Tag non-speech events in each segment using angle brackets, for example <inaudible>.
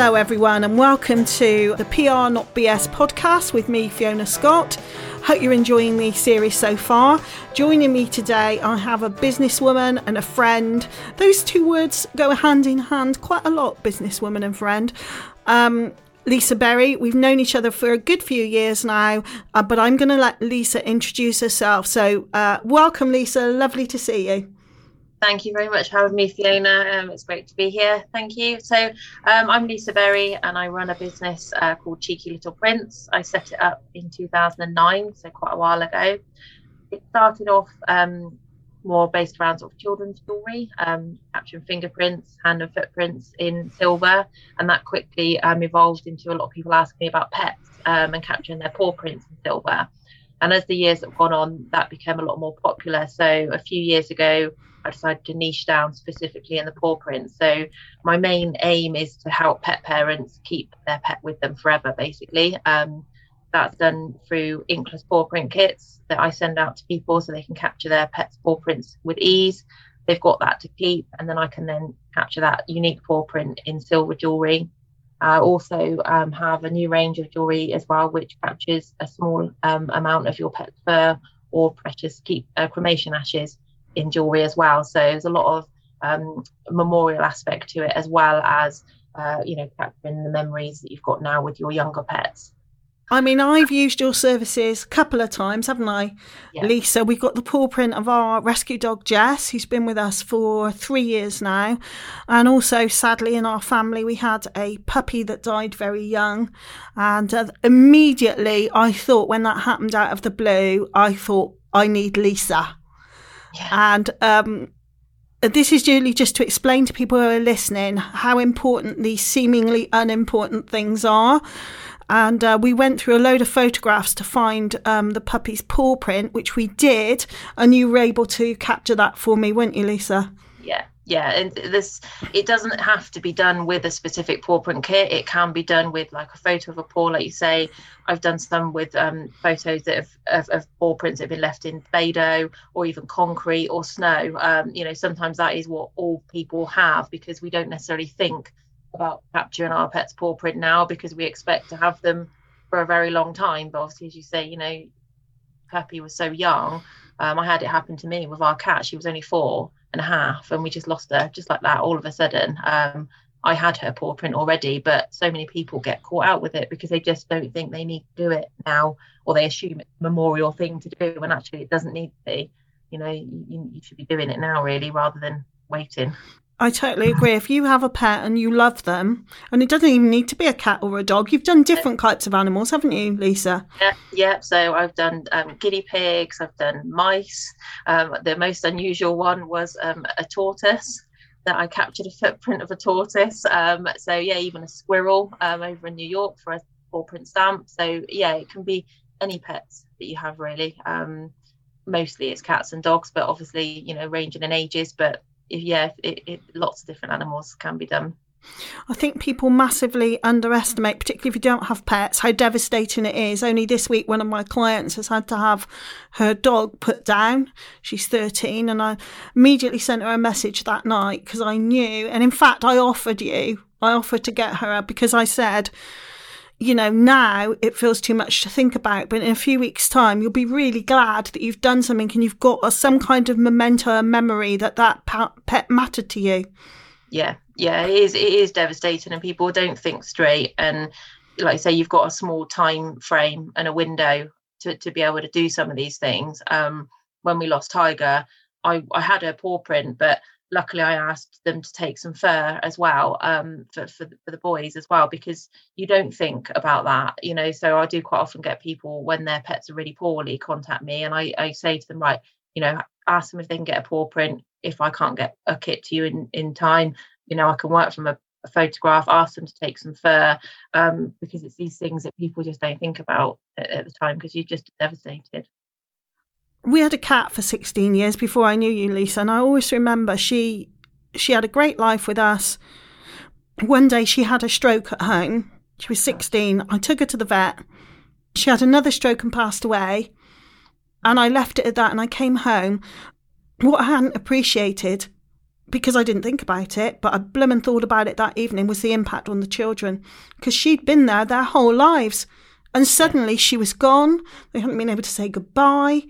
Hello, everyone, and welcome to the PR Not BS podcast with me, Fiona Scott. Hope you're enjoying the series so far. Joining me today, I have a businesswoman and a friend. Those two words go hand in hand quite a lot, businesswoman and friend. Um, Lisa Berry. We've known each other for a good few years now, uh, but I'm going to let Lisa introduce herself. So, uh, welcome, Lisa. Lovely to see you. Thank you very much for having me, Fiona. Um, it's great to be here. Thank you. So, um, I'm Lisa Berry and I run a business uh, called Cheeky Little Prints. I set it up in 2009, so quite a while ago. It started off um, more based around sort of children's jewellery, um, capturing fingerprints, hand and footprints in silver, and that quickly um, evolved into a lot of people asking me about pets um, and capturing their paw prints in silver. And as the years have gone on, that became a lot more popular. So a few years ago, I decided to niche down specifically in the paw prints. So my main aim is to help pet parents keep their pet with them forever, basically. Um, that's done through inkless paw print kits that I send out to people so they can capture their pet's paw prints with ease. They've got that to keep, and then I can then capture that unique paw print in silver jewelry. I also um, have a new range of jewelry as well, which captures a small um, amount of your pet's fur or precious keep uh, cremation ashes in jewelry as well. So there's a lot of um, memorial aspect to it, as well as uh, you know capturing the memories that you've got now with your younger pets. I mean, I've used your services a couple of times, haven't I, yeah. Lisa? We've got the paw print of our rescue dog Jess, who's been with us for three years now. And also, sadly, in our family, we had a puppy that died very young. And uh, immediately, I thought, when that happened out of the blue, I thought, I need Lisa. Yeah. And um, this is really just to explain to people who are listening how important these seemingly unimportant things are. And uh, we went through a load of photographs to find um, the puppy's paw print, which we did. And you were able to capture that for me, weren't you, Lisa? Yeah, and this it doesn't have to be done with a specific paw print kit. It can be done with like a photo of a paw like you say. I've done some with um, photos that have of, of, paw prints that have been left in Play-Doh or even concrete or snow. Um, you know sometimes that is what all people have because we don't necessarily think about capturing our pet's paw print now because we expect to have them for a very long time. But obviously as you say you know puppy was so young um, i had it happen to me with our cat. She was only four and a half and we just lost her just like that all of a sudden. Um, i had her paw print already but so many people get caught out with it because they just don't think they need to do it now or they assume it's a memorial thing to do when actually it doesn't need to be. You know you, you should be doing it now really rather than waiting I totally agree. If you have a pet and you love them, and it doesn't even need to be a cat or a dog, you've done different types of animals, haven't you, Lisa? Yeah, yeah. So I've done um, guinea pigs, I've done mice. Um, the most unusual one was um, a tortoise that I captured a footprint of a tortoise. Um, so yeah, even a squirrel um, over in New York for a paw print stamp. So yeah, it can be any pets that you have really. Um, mostly it's cats and dogs, but obviously you know ranging in ages, but yeah, it, lots of different animals can be done. I think people massively underestimate, particularly if you don't have pets, how devastating it is. Only this week, one of my clients has had to have her dog put down. She's 13, and I immediately sent her a message that night because I knew. And in fact, I offered you, I offered to get her because I said, you know, now it feels too much to think about, but in a few weeks' time, you'll be really glad that you've done something and you've got some kind of memento and memory that that pet mattered to you. Yeah, yeah, it is. It is devastating, and people don't think straight. And like I say, you've got a small time frame and a window to to be able to do some of these things. Um, when we lost Tiger, I I had a paw print, but luckily I asked them to take some fur as well um, for, for, for the boys as well because you don't think about that you know? So I do quite often get people when their pets are really poorly contact me and I, I say to them right you know ask them if they can get a paw print. If I can't get a kit to you in in time you know I can work from a, a photograph ask them to take some fur um, because it's these things that people just don't think about at, at the time because you're just devastated we had a cat for 16 years before I knew you, Lisa, and I always remember she she had a great life with us. One day she had a stroke at home. She was 16. I took her to the vet. She had another stroke and passed away. And I left it at that and I came home. What I hadn't appreciated because I didn't think about it, but I bloomin' thought about it that evening was the impact on the children because she'd been there their whole lives. And suddenly she was gone. They hadn't been able to say goodbye.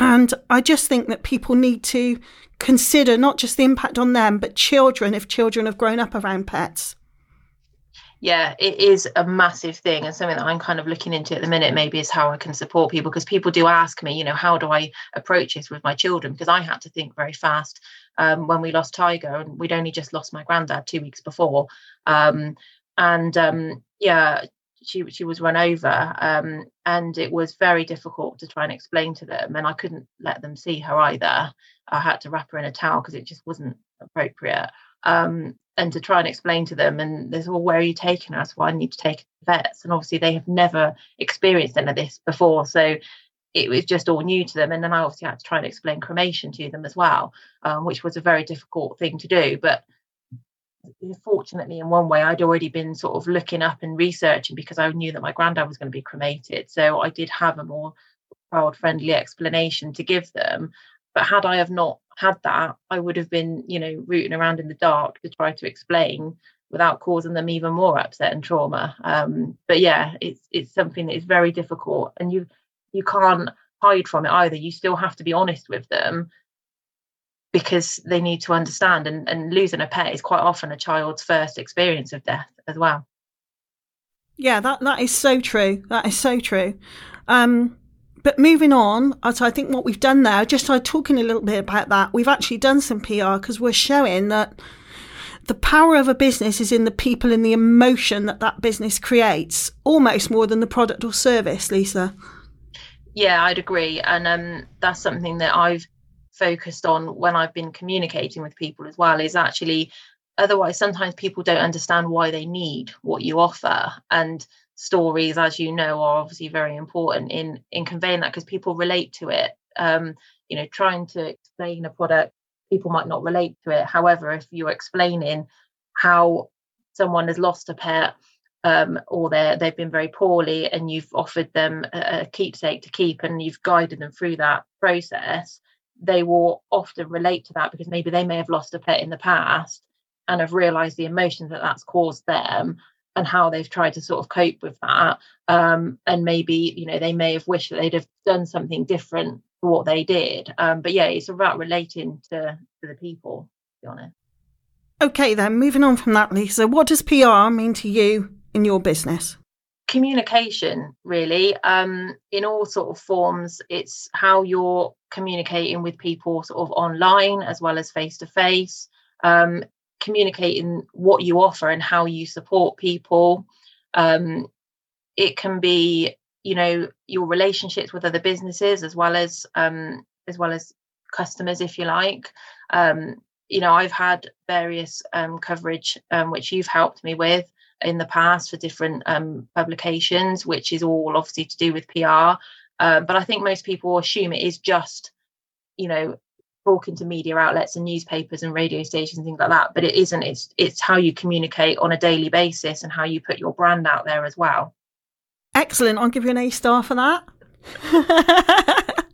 And I just think that people need to consider not just the impact on them, but children if children have grown up around pets. Yeah, it is a massive thing and something that I'm kind of looking into at the minute, maybe is how I can support people because people do ask me, you know, how do I approach this with my children? Because I had to think very fast um, when we lost Tiger and we'd only just lost my granddad two weeks before. Um, and um, yeah, she she was run over um, and it was very difficult to try and explain to them and i couldn't let them see her either. I had to wrap her in a towel because it just wasn't appropriate um, and to try and explain to them and there's well where are you taking her well i need to take vets? And obviously they have never experienced any of this before so it was just all new to them and then i obviously had to try and explain cremation to them as well um, which was a very difficult thing to do but fortunately in one way i'd already been sort of looking up and researching because i knew that my granddad was going to be cremated. So i did have a more child friendly explanation to give them. But had i have not had that i would have been you know rooting around in the dark to try to explain without causing them even more upset and trauma. Um, but yeah it's it's something that is very difficult and you you can't hide from it either. You still have to be honest with them because they need to understand and, and losing a pet is quite often a child's first experience of death as well. Yeah that that is so true. That is so true. Um but moving on so i think what we've done now just by talking a little bit about that we've actually done some pr because we're showing that the power of a business is in the people and the emotion that that business creates almost more than the product or service lisa. Yeah i'd agree. And um, that's something that i've focused on when I've been communicating with people as well is actually otherwise sometimes people don't understand why they need what you offer. And stories as you know are obviously very important in in conveying that because people relate to it. Um you know trying to explain a product people might not relate to it. However if you're explaining how someone has lost a pet um, or they they've been very poorly and you've offered them a, a keepsake to keep and you've guided them through that process they will often relate to that because maybe they may have lost a pet in the past and have realized the emotions that that's caused them and how they've tried to sort of cope with that. Um, and maybe you know they may have wished that they'd have done something different for what they did. Um, but yeah it's about relating to to the people to be honest. Okay then moving on from that lisa what does pr mean to you in your business communication really. Um, in all sort of forms it's how you're communicating with people sort of online as well as face to face communicating what you offer and how you support people. Um, it can be you know your relationships with other businesses as well as um, as well as customers if you like. Um, you know i've had various um, coverage um, which you've helped me with in the past for different um, publications, which is all obviously to do with PR. Um, but I think most people assume it is just, you know, talking to media outlets and newspapers and radio stations, things like that. But it isn't. It's it's how you communicate on a daily basis and how you put your brand out there as well. Excellent. I'll give you an A star for that. <laughs>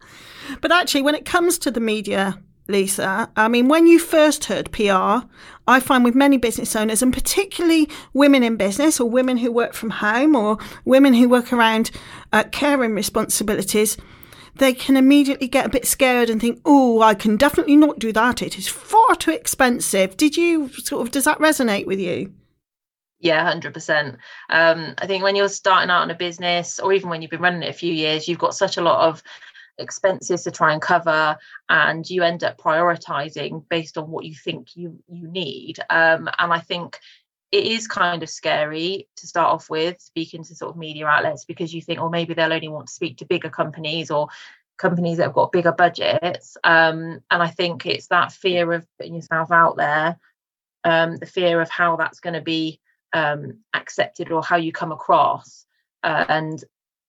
but actually, when it comes to the media Lisa. I mean, when you first heard PR, I find with many business owners, and particularly women in business or women who work from home or women who work around uh, caring responsibilities, they can immediately get a bit scared and think, oh, I can definitely not do that. It is far too expensive. Did you sort of, does that resonate with you? Yeah, 100%. Um, I think when you're starting out in a business or even when you've been running it a few years, you've got such a lot of expenses to try and cover and you end up prioritizing based on what you think you you need um, and i think it is kind of scary to start off with speaking to sort of media outlets because you think, oh, maybe they'll only want to speak to bigger companies or companies that have got bigger budgets. Um, and I think it's that fear of putting yourself out there, um, the fear of how that's going to be um, accepted or how you come across. Uh, and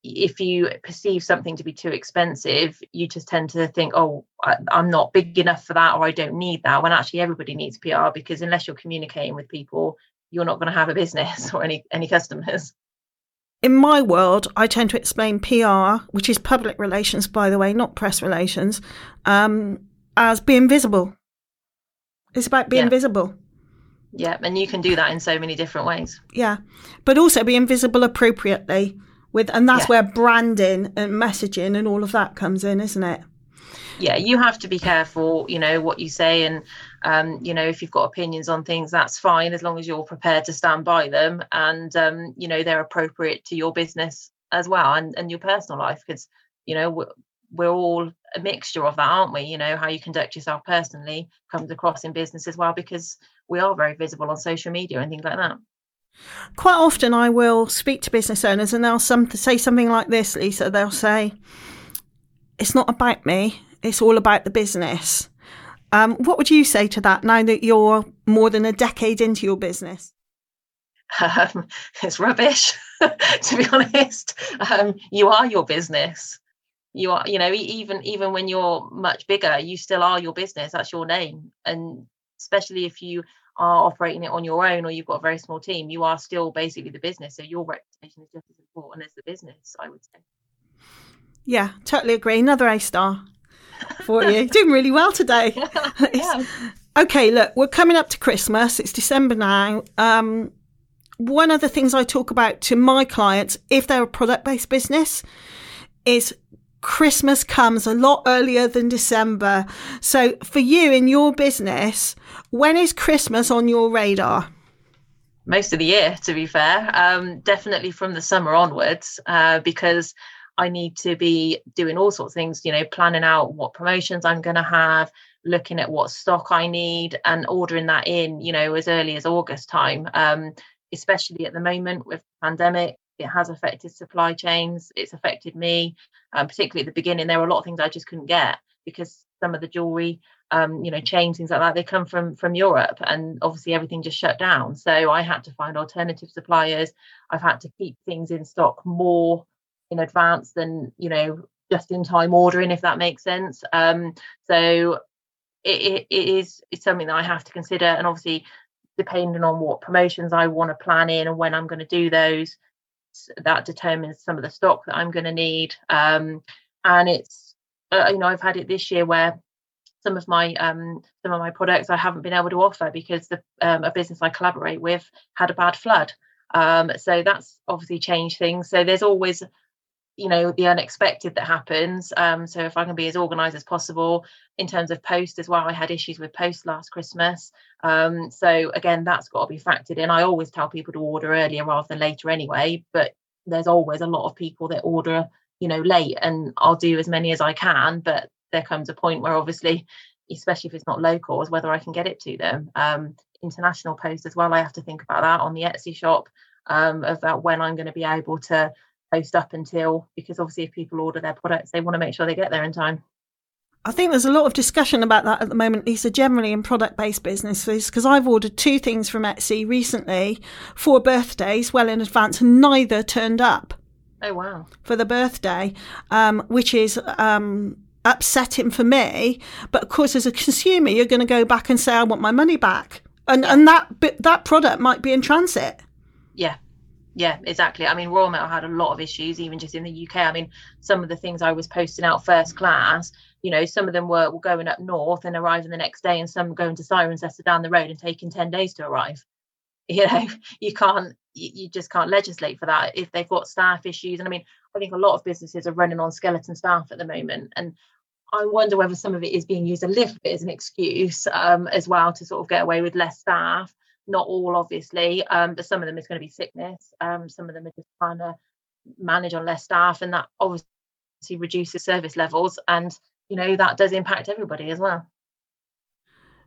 if you perceive something to be too expensive, you just tend to think, oh, I, am not big enough for that, or I don't need that. When actually everybody needs PR because unless you're communicating with people, you're not going to have a business <laughs> or any any customers. In my world, I tend to explain PR, which is public relations, by the way, not press relations, um, as being visible. It's about being Yeah. visible. Yeah, and you can do that in so many different ways. Yeah. But also being visible appropriately with and that's Yeah. where branding and messaging and all of that comes in, isn't it? yeah you have to be careful you know what you say and um you know if you've got opinions on things that's fine as long as you're prepared to stand by them and um you know they're appropriate to your business as well and, and your personal life because you know we're, we're all a mixture of that aren't we you know how you conduct yourself personally comes across in business as well because we are very visible on social media and things like that Quite often I will speak to business owners and they'll some say something like this, Lisa. They'll say, It's not about me, it's all about the business. Um, what would you say to that now that you're more than a decade into your business? um, <laughs> it's rubbish <laughs> to be honest um, you are your business you are you know even even when you're much bigger you still are your business that's your name and especially if you are operating it on your own or you've got a very small team you are still basically the business so your reputation is just as important as the business i would say Yeah, totally agree. Another A star for you. <laughs> Doing really well today. yeah. <laughs> Okay, look, we're coming up to Christmas. It's December now. Um, one of the things I talk about to my clients, if they're a product based business, is Christmas comes a lot earlier than December. So, for you in your business, when is Christmas on your radar? most of the year to be fair um, definitely from the summer onwards uh, because i need to be doing all sorts of things you know planning out what promotions i'm going to have looking at what stock i need and ordering that in you know as early as august time um, especially at the moment with pandemic it has affected supply chains it's affected me um, particularly at the beginning there were a lot of things i just couldn't get because some of the jewelry um, you know, chains, things like that, they come from from Europe, and obviously everything just shut down. So I had to find alternative suppliers. I've had to keep things in stock more in advance than you know just in time ordering, if that makes sense. Um, so it, it, is it's something that I have to consider, and obviously depending on what promotions I want to plan in and when I'm going to do those, that determines some of the stock that I'm going to need. Um, and it's uh, you know I've had it this year where some of my um, some of my products I haven't been able to offer because the um, a business I collaborate with had a bad flood. Um, so that's obviously changed things. So there's always, you know, the unexpected that happens. Um, so if I can be as organised as possible in terms of post as well, I had issues with post last Christmas. Um, so again, that's got to be factored in. I always tell people to order earlier rather than later anyway, but there's always a lot of people that order, you know, late, and I'll do as many as I can, but there comes a point where obviously especially if it's not local is whether i can get it to them um, international post as well i have to think about that on the etsy shop um, about when i'm going to be able to post up until because obviously if people order their products they want to make sure they get there in time. I think there's a lot of discussion about that at the moment, Lisa, generally in product based businesses, because I've ordered two things from Etsy recently for birthdays well in advance, and neither turned up oh wow. for the birthday, um, which is um, upsetting for me. But of course, as a consumer, you're going to go back and say, "I want my money back," and and that that product might be in transit. yeah yeah exactly. I mean royal Mail had a lot of issues even just in the uk i mean some of the things i was posting out first class you know some of them were, were going up north and arriving the next day and some going to Cirencester down the road and taking 10 days to arrive. <laughs> You know you can't you, just can't legislate for that if they've got staff issues. And i mean i think a lot of businesses are running on skeleton staff at the moment and I wonder whether some of it is being used a little bit as an excuse um, as well to sort of get away with less staff. Not all, obviously, um, but some of them is going to be sickness. Um, some of them are just trying to manage on less staff, and that obviously reduces service levels, and you know that does impact everybody as well.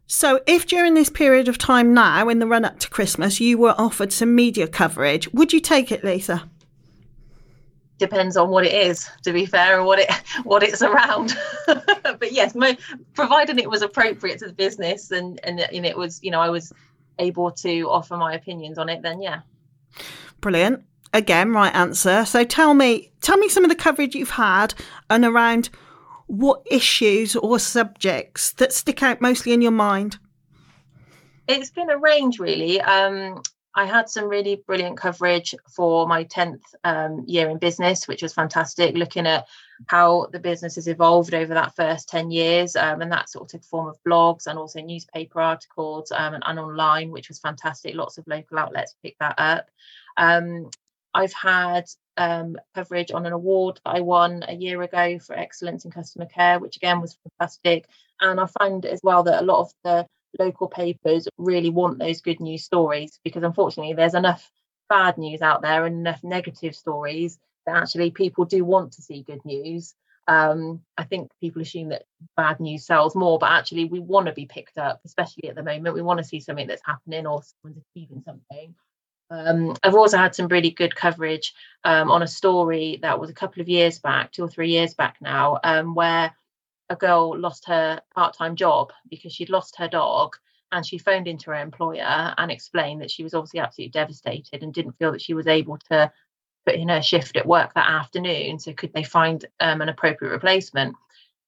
So, if during this period of time now, in the run up to Christmas, you were offered some media coverage, would you take it, Lisa? depends on what it is to be fair and what it what it's around <laughs> but yes my, providing it was appropriate to the business and, and and it was you know i was able to offer my opinions on it then yeah Brilliant. Again, right answer. So tell me, tell me some of the coverage you've had and around what issues or subjects that stick out mostly in your mind. it's been a range really um I had some really brilliant coverage for my 10th um, year in business, which was fantastic, looking at how the business has evolved over that first 10 years. Um, and that sort of took form of blogs and also newspaper articles um, and, and, online, which was fantastic. Lots of local outlets picked that up. Um, I've had um, coverage on an award that I won a year ago for excellence in customer care, which again was fantastic. And I find as well that a lot of the local papers really want those good news stories because unfortunately there's enough bad news out there and enough negative stories actually people do want to see good news. Um, I think people assume that bad news sells more, but actually we want to be picked up, especially at the moment. We want to see something that's happening or someone's achieving something. Um, I've also had some really good coverage um, on a story that was a couple of years back, two or three years back now, um, where a girl lost her part-time job because she'd lost her dog and she phoned into her employer and explained that she was obviously absolutely devastated and didn't feel that she was able to put in her shift at work that afternoon so could they find um, an appropriate replacement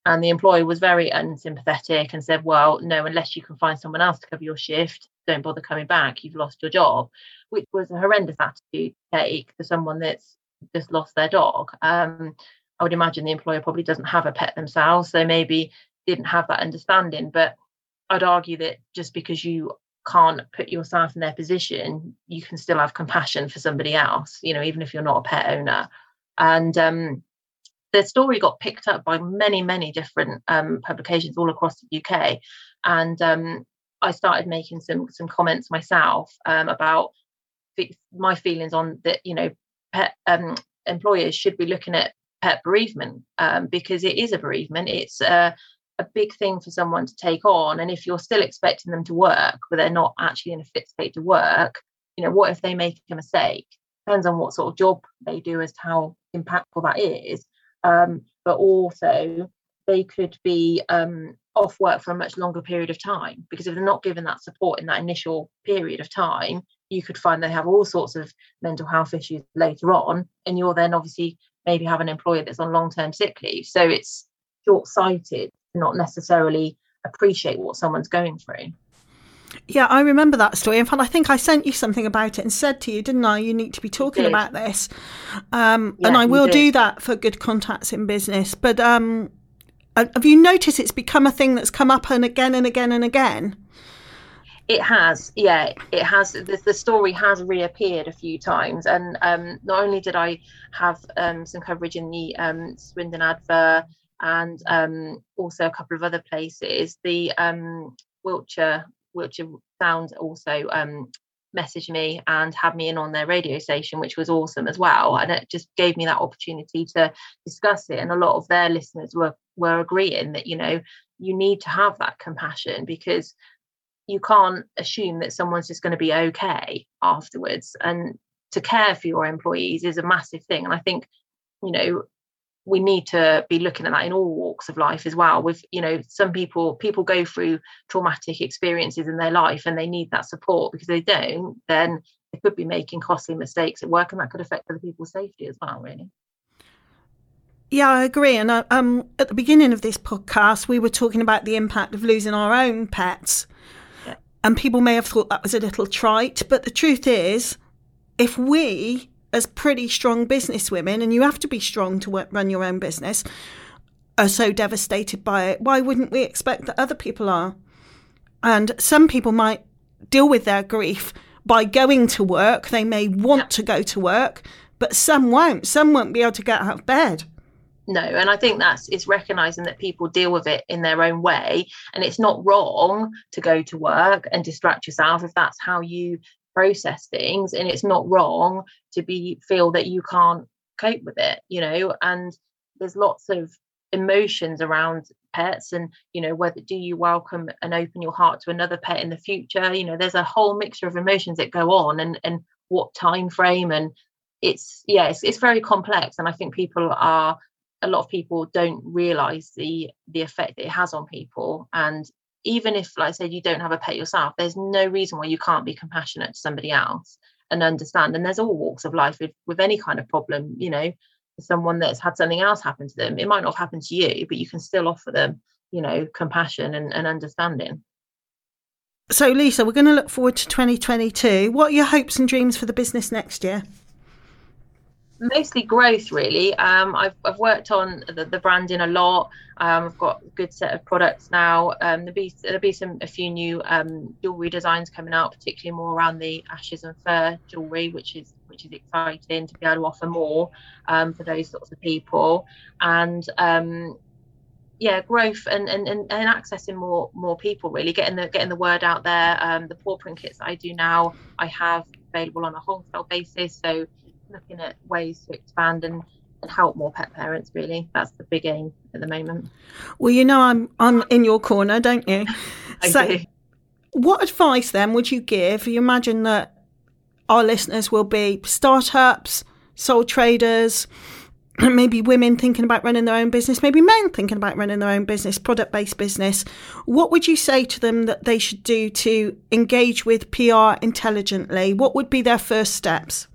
and the employer was very unsympathetic and said well no unless you can find someone else to cover your shift don't bother coming back you've lost your job which was a horrendous attitude to take for someone that's just lost their dog um, I would imagine the employer probably doesn't have a pet themselves, so maybe didn't have that understanding. But I'd argue that just because you can't put yourself in their position, you can still have compassion for somebody else, you know, even if you're not a pet owner. And um, the story got picked up by many, many different um, publications all across the UK. And um, I started making some some comments myself um, about my feelings on that, you know, pet um, employers should be looking at pet bereavement um, because it is a bereavement. It's a, a big thing for someone to take on. And if you're still expecting them to work, but they're not actually in a fit state to work, you know, what if they make a mistake? Depends on what sort of job they do as to how impactful that is. Um, but also, they could be um, off work for a much longer period of time because if they're not given that support in that initial period of time, you could find they have all sorts of mental health issues later on. And you're then obviously maybe have an employer that's on long term sick leave. So it's short sighted not necessarily appreciate what someone's going through. Yeah, I remember that story. In fact, I think I sent you something about it and said to you, didn't I? You need to be talking about this. Um, yeah, and I will do that for good contacts in business. But um, have you noticed it's become a thing that's come up and again and again and again? It has, yeah, it has. The, the story has reappeared a few times, and um, not only did I have um, some coverage in the um, Swindon Adver and um, also a couple of other places, the um, Wiltshire Wiltshire Sound also um, messaged me and had me in on their radio station, which was awesome as well. And it just gave me that opportunity to discuss it. And a lot of their listeners were were agreeing that you know you need to have that compassion because you can't assume that someone's just going to be okay afterwards and to care for your employees is a massive thing and i think you know we need to be looking at that in all walks of life as well. With you know some people people go through traumatic experiences in their life and they need that support. Because they don't then they could be making costly mistakes at work and that could affect other people's safety as well really. Yeah, I agree. And uh, um, at the beginning of this podcast, we were talking about the impact of losing our own pets. And people may have thought that was a little trite, but the truth is, if we, as pretty strong business women, and you have to be strong to work, run your own business, are so devastated by it, why wouldn't we expect that other people are? And some people might deal with their grief by going to work. They may want to go to work, but some won't. Some won't be able to get out of bed no and i think that's it's recognizing that people deal with it in their own way and it's not wrong to go to work and distract yourself if that's how you process things and it's not wrong to be feel that you can't cope with it you know? And there's lots of emotions around pets and you know whether do you welcome and open your heart to another pet in the future? You know there's a whole mixture of emotions that go on and and what time frame and it's yeah it's, it's very complex and i think people are a lot of people don't realize the the effect it has on people and even if like i said you don't have a pet yourself there's no reason why you can't be compassionate to somebody else and understand. And there's all walks of life with, with any kind of problem you know someone that's had something else happen to them it might not have happened to you but you can still offer them you know compassion and, and understanding. So lisa we're going to look forward to 2022 what are your hopes and dreams for the business next year mostly growth really. Um, I've, I've worked on the, the branding a lot. Um, I've got a good set of products now. Um, there'll be there'll be some a few new um, jewelry designs coming out particularly more around the ashes and fur jewelry which is which is exciting to be able to offer more um, for those sorts of people. And um, yeah growth and, and and and accessing more more people really. Getting the getting the word out there. The paw print kits i do now i have available on a wholesale basis. So looking at ways to expand and and help more pet parents really that's the big aim at the moment well you know i'm i'm in your corner don't you <laughs> so do. what advice then would you give you imagine that our listeners will be startups sole traders <clears throat> maybe women thinking about running their own business, maybe men thinking about running their own business, product based business. What would you say to them that they should do to engage with PR intelligently? What would be their first steps?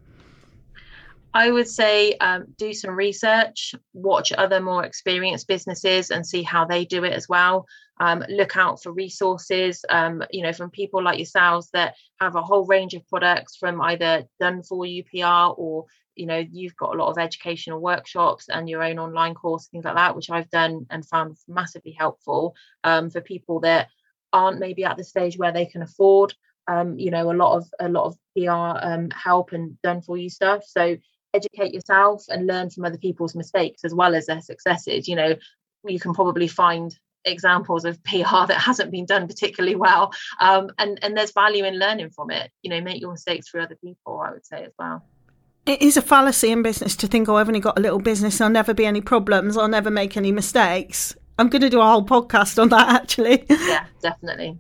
I would say um, do some research, watch other more experienced businesses and see how they do it as well. Um, look out for resources, um, you know, from people like yourselves that have a whole range of products from either done for you PR or you know you've got a lot of educational workshops and your own online course things like that which i've done and found massively helpful um, for people that aren't maybe at the stage where they can afford um, you know a lot of a lot of pr um, help and done for you stuff so educate yourself and learn from other people's mistakes as well as their successes you know you can probably find examples of <laughs> PR that hasn't been done particularly well. Um, and, and there's value in learning from it. You know, make your mistakes for other people, I would say as well it is a fallacy in business to think, oh, I've only got a little business, there'll never be any problems, I'll never make any mistakes. I'm going to do a whole podcast on that <laughs> actually. Yeah, definitely.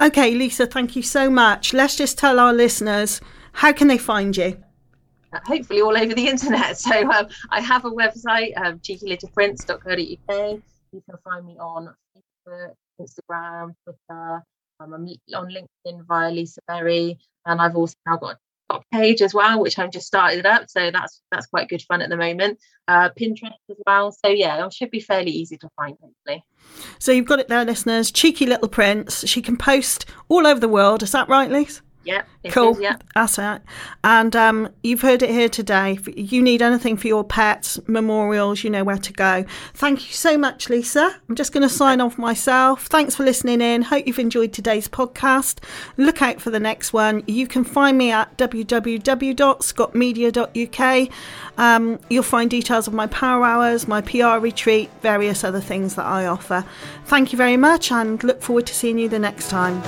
okay, Lisa, thank you so much. Let's just tell our listeners how can they find you? Hopefully, all over the internet. <laughs> So, um, I have a website, um, cheekylittleprints.co.uk. You can find me on Facebook, Instagram, Twitter. Um, I'm on LinkedIn via Lisa Berry, and I've also now got a page as well, which I've just started up. So that's that's quite good fun at the moment. Uh, Pinterest as well. So yeah, it should be fairly easy to find, hopefully. So you've got it there, listeners. Cheeky little prints. She can post all over the world. Is that right, Lisa? Yeah. Cool. Is, yeah. That's it. And um, you've heard it here today. If you need anything for your pets, memorials, you know where to go. Thank you so much, Lisa. I'm just going to sign off myself. Thanks for listening in. Hope you've enjoyed today's podcast. Look out for the next one. You can find me at www.scottmedia.uk. Um, you'll find details of my power hours, my PR retreat, various other things that I offer. Thank you very much and look forward to seeing you the next time.